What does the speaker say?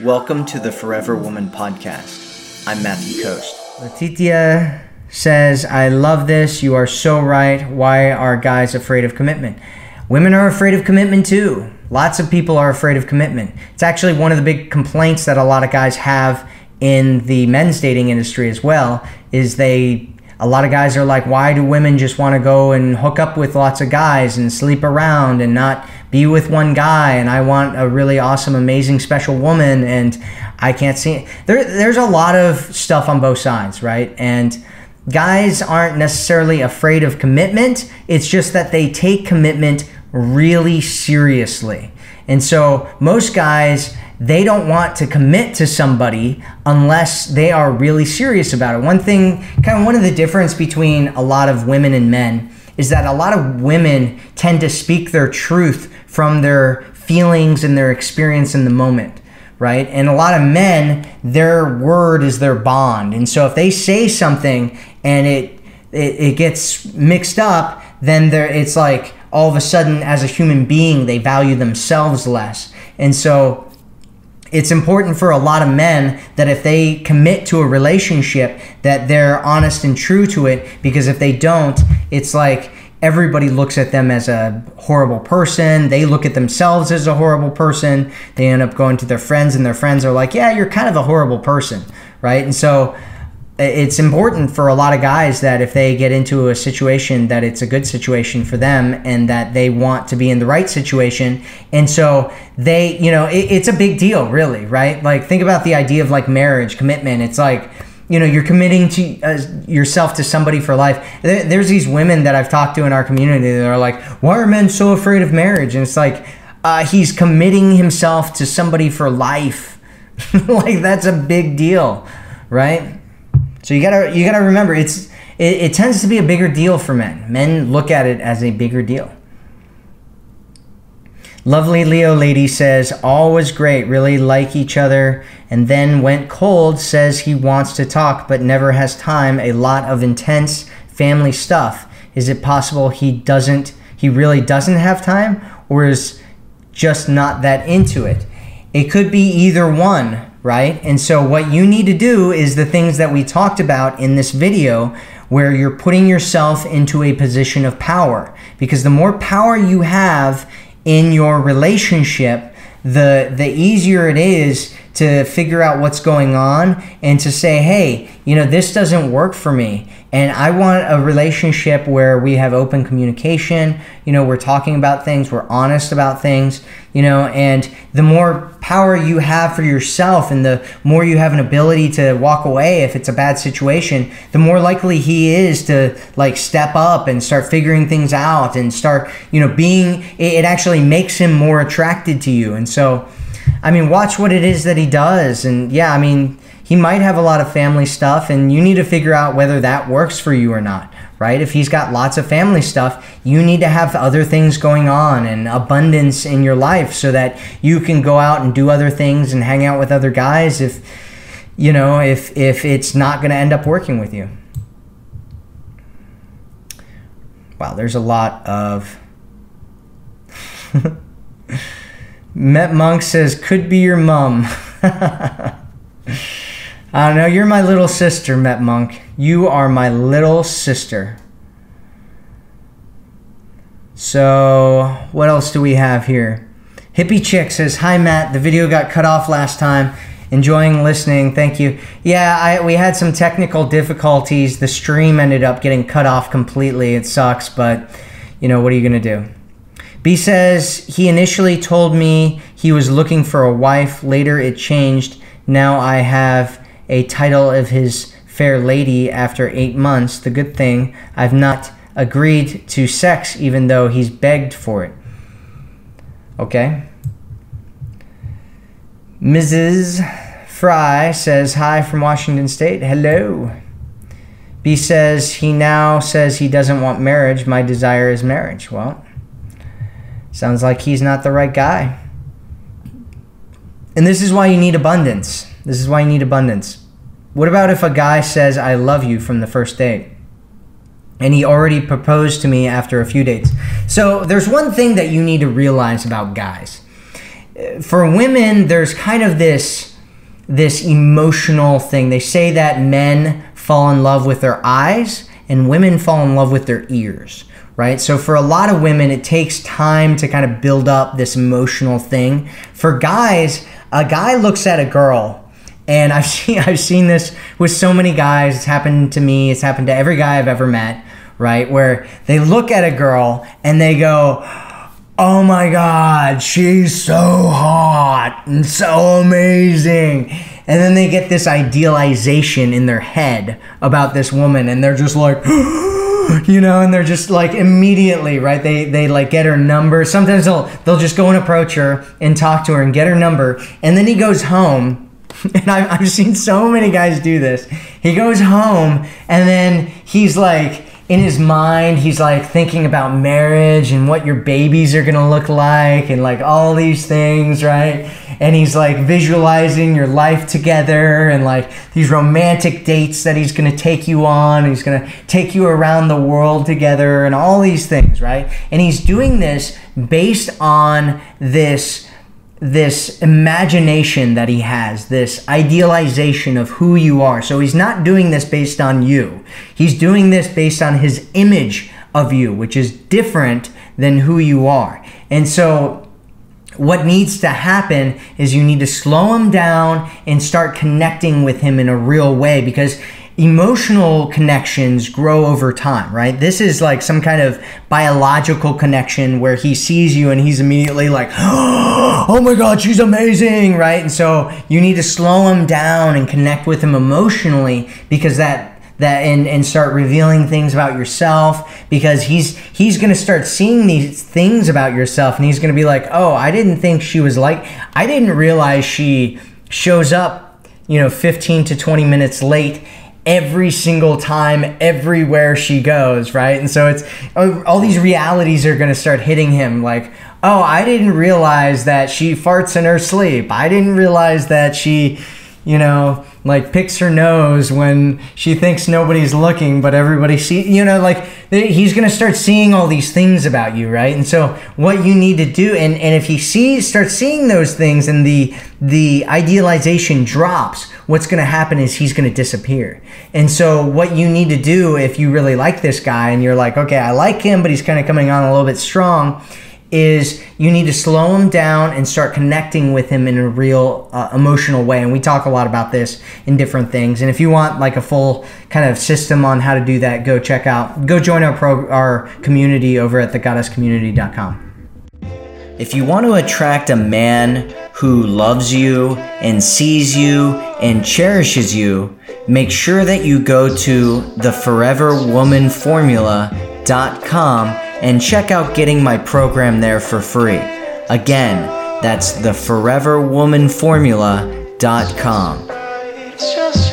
Welcome to the Forever Woman podcast. I'm Matthew Coast. Letitia says, I love this. You are so right. Why are guys afraid of commitment? Women are afraid of commitment too. Lots of people are afraid of commitment. It's actually one of the big complaints that a lot of guys have in the men's dating industry as well is they a lot of guys are like, why do women just want to go and hook up with lots of guys and sleep around and not be with one guy? And I want a really awesome, amazing, special woman, and I can't see it. There, there's a lot of stuff on both sides, right? And guys aren't necessarily afraid of commitment. It's just that they take commitment really seriously. And so most guys they don't want to commit to somebody unless they are really serious about it. One thing, kind of one of the difference between a lot of women and men is that a lot of women tend to speak their truth from their feelings and their experience in the moment, right? And a lot of men, their word is their bond. And so if they say something and it it, it gets mixed up, then there it's like all of a sudden as a human being they value themselves less. And so it's important for a lot of men that if they commit to a relationship that they're honest and true to it because if they don't it's like everybody looks at them as a horrible person. They look at themselves as a horrible person. They end up going to their friends and their friends are like yeah you're kind of a horrible person right? And so it's important for a lot of guys that if they get into a situation that it's a good situation for them and that they want to be in the right situation. And so they you know it, it's a big deal really right? Like think about the idea of like marriage commitment. It's like you know you're committing to uh, yourself to somebody for life. There, there's these women that i've talked to in our community that are like why are men so afraid of marriage? And it's like uh, he's committing himself to somebody for life. Like that's a big deal right so you gotta you gotta remember it's it, it tends to be a bigger deal for men. Men look at it as a bigger deal. Lovely Leo lady says, all was great, really like each other, and then went cold, says he wants to talk but never has time, a lot of intense family stuff. Is it possible he doesn't, he really doesn't have time, or is just not that into it? It could be either one right? And so what you need to do is the things that we talked about in this video where you're putting yourself into a position of power because the more power you have in your relationship, the the easier it is to figure out what's going on and to say, hey, you know, this doesn't work for me. And I want a relationship where we have open communication, you know, we're talking about things, we're honest about things, you know, and the more power you have for yourself and the more you have an ability to walk away if it's a bad situation, the more likely he is to like step up and start figuring things out and start, you know, being, it actually makes him more attracted to you. And so, I mean, watch what it is that he does. And yeah, I mean, he might have a lot of family stuff, and you need to figure out whether that works for you or not, right? If he's got lots of family stuff, you need to have other things going on and abundance in your life so that you can go out and do other things and hang out with other guys if, you know, if, if it's not going to end up working with you. Wow, there's a lot of. Met Monk says, could be your mum. I don't know. You're my little sister, Met Monk. You are my little sister. So, what else do we have here? Hippie Chick says, Hi, Matt. The video got cut off last time. Enjoying listening. Thank you. Yeah, I, we had some technical difficulties. The stream ended up getting cut off completely. It sucks, but, you know, what are you going to do? B says he initially told me he was looking for a wife. Later it changed. Now I have a title of his fair lady after eight months. The good thing, I've not agreed to sex even though he's begged for it. Okay. Mrs. Fry says hi from Washington State. Hello. B says he now says he doesn't want marriage. My desire is marriage. Well, Sounds like he's not the right guy. And this is why you need abundance. This is why you need abundance. What about if a guy says, I love you from the first date? And he already proposed to me after a few dates. So there's one thing that you need to realize about guys. for women, there's kind of this this emotional thing. They say that men fall in love with their eyes and women fall in love with their ears, right? So for a lot of women, it takes time to kind of build up this emotional thing. For guys, a guy looks at a girl and I've seen I've seen this with so many guys. It's happened to me. It's happened to every guy I've ever met, right? Where they look at a girl and they go, "Oh my god, she's so hot and so amazing." And then they get this idealization in their head about this woman and they're just like oh you know, and they're just like immediately, right? They they like get her number. Sometimes they'll they'll just go and approach her and talk to her and get her number. And then he goes home and I've, I've seen so many guys do this. He goes home and then he's like, in his mind, he's like thinking about marriage and what your babies are gonna look like and like all these things, right? And he's like visualizing your life together and like these romantic dates that he's gonna take you on. He's gonna take you around the world together and all these things, right? And he's doing this based on this this imagination that he has, this idealization of who you are. So he's not doing this based on you. He's doing this based on his image of you, which is different than who you are. And so what needs to happen is you need to slow him down and start connecting with him in a real way because emotional connections grow over time, right? This is like some kind of biological connection where he sees you and he's immediately like, oh my God, she's amazing, right? And so you need to slow him down and connect with him emotionally because that that and, and start revealing things about yourself because he's he's gonna start seeing these things about yourself and he's gonna be like, oh, I didn't think she was like I didn't realize she shows up, you know, 15 to 20 minutes late every single time everywhere she goes right? And so it's oh, all these realities are going to start hitting him like oh i didn't realize that she farts in her sleep. I didn't realize that she you know like picks her nose when she thinks nobody's looking but everybody see you know like he's going to start seeing all these things about you right? And so what you need to do and and if he sees starts seeing those things and the the idealization drops what's going to happen is he's going to disappear. And so what you need to do if you really like this guy and you're like okay i like him but he's kind of coming on a little bit strong is you need to slow him down and start connecting with him in a real uh, emotional way. And we talk a lot about this in different things. And if you want like a full kind of system on how to do that, go check out, go join our pro, our community over at thegoddesscommunity.com. If you want to attract a man who loves you and sees you and cherishes you, make sure that you go to theforeverwomanformula.com and check out getting my program there for free. Again, that's theforeverwomanformula.com.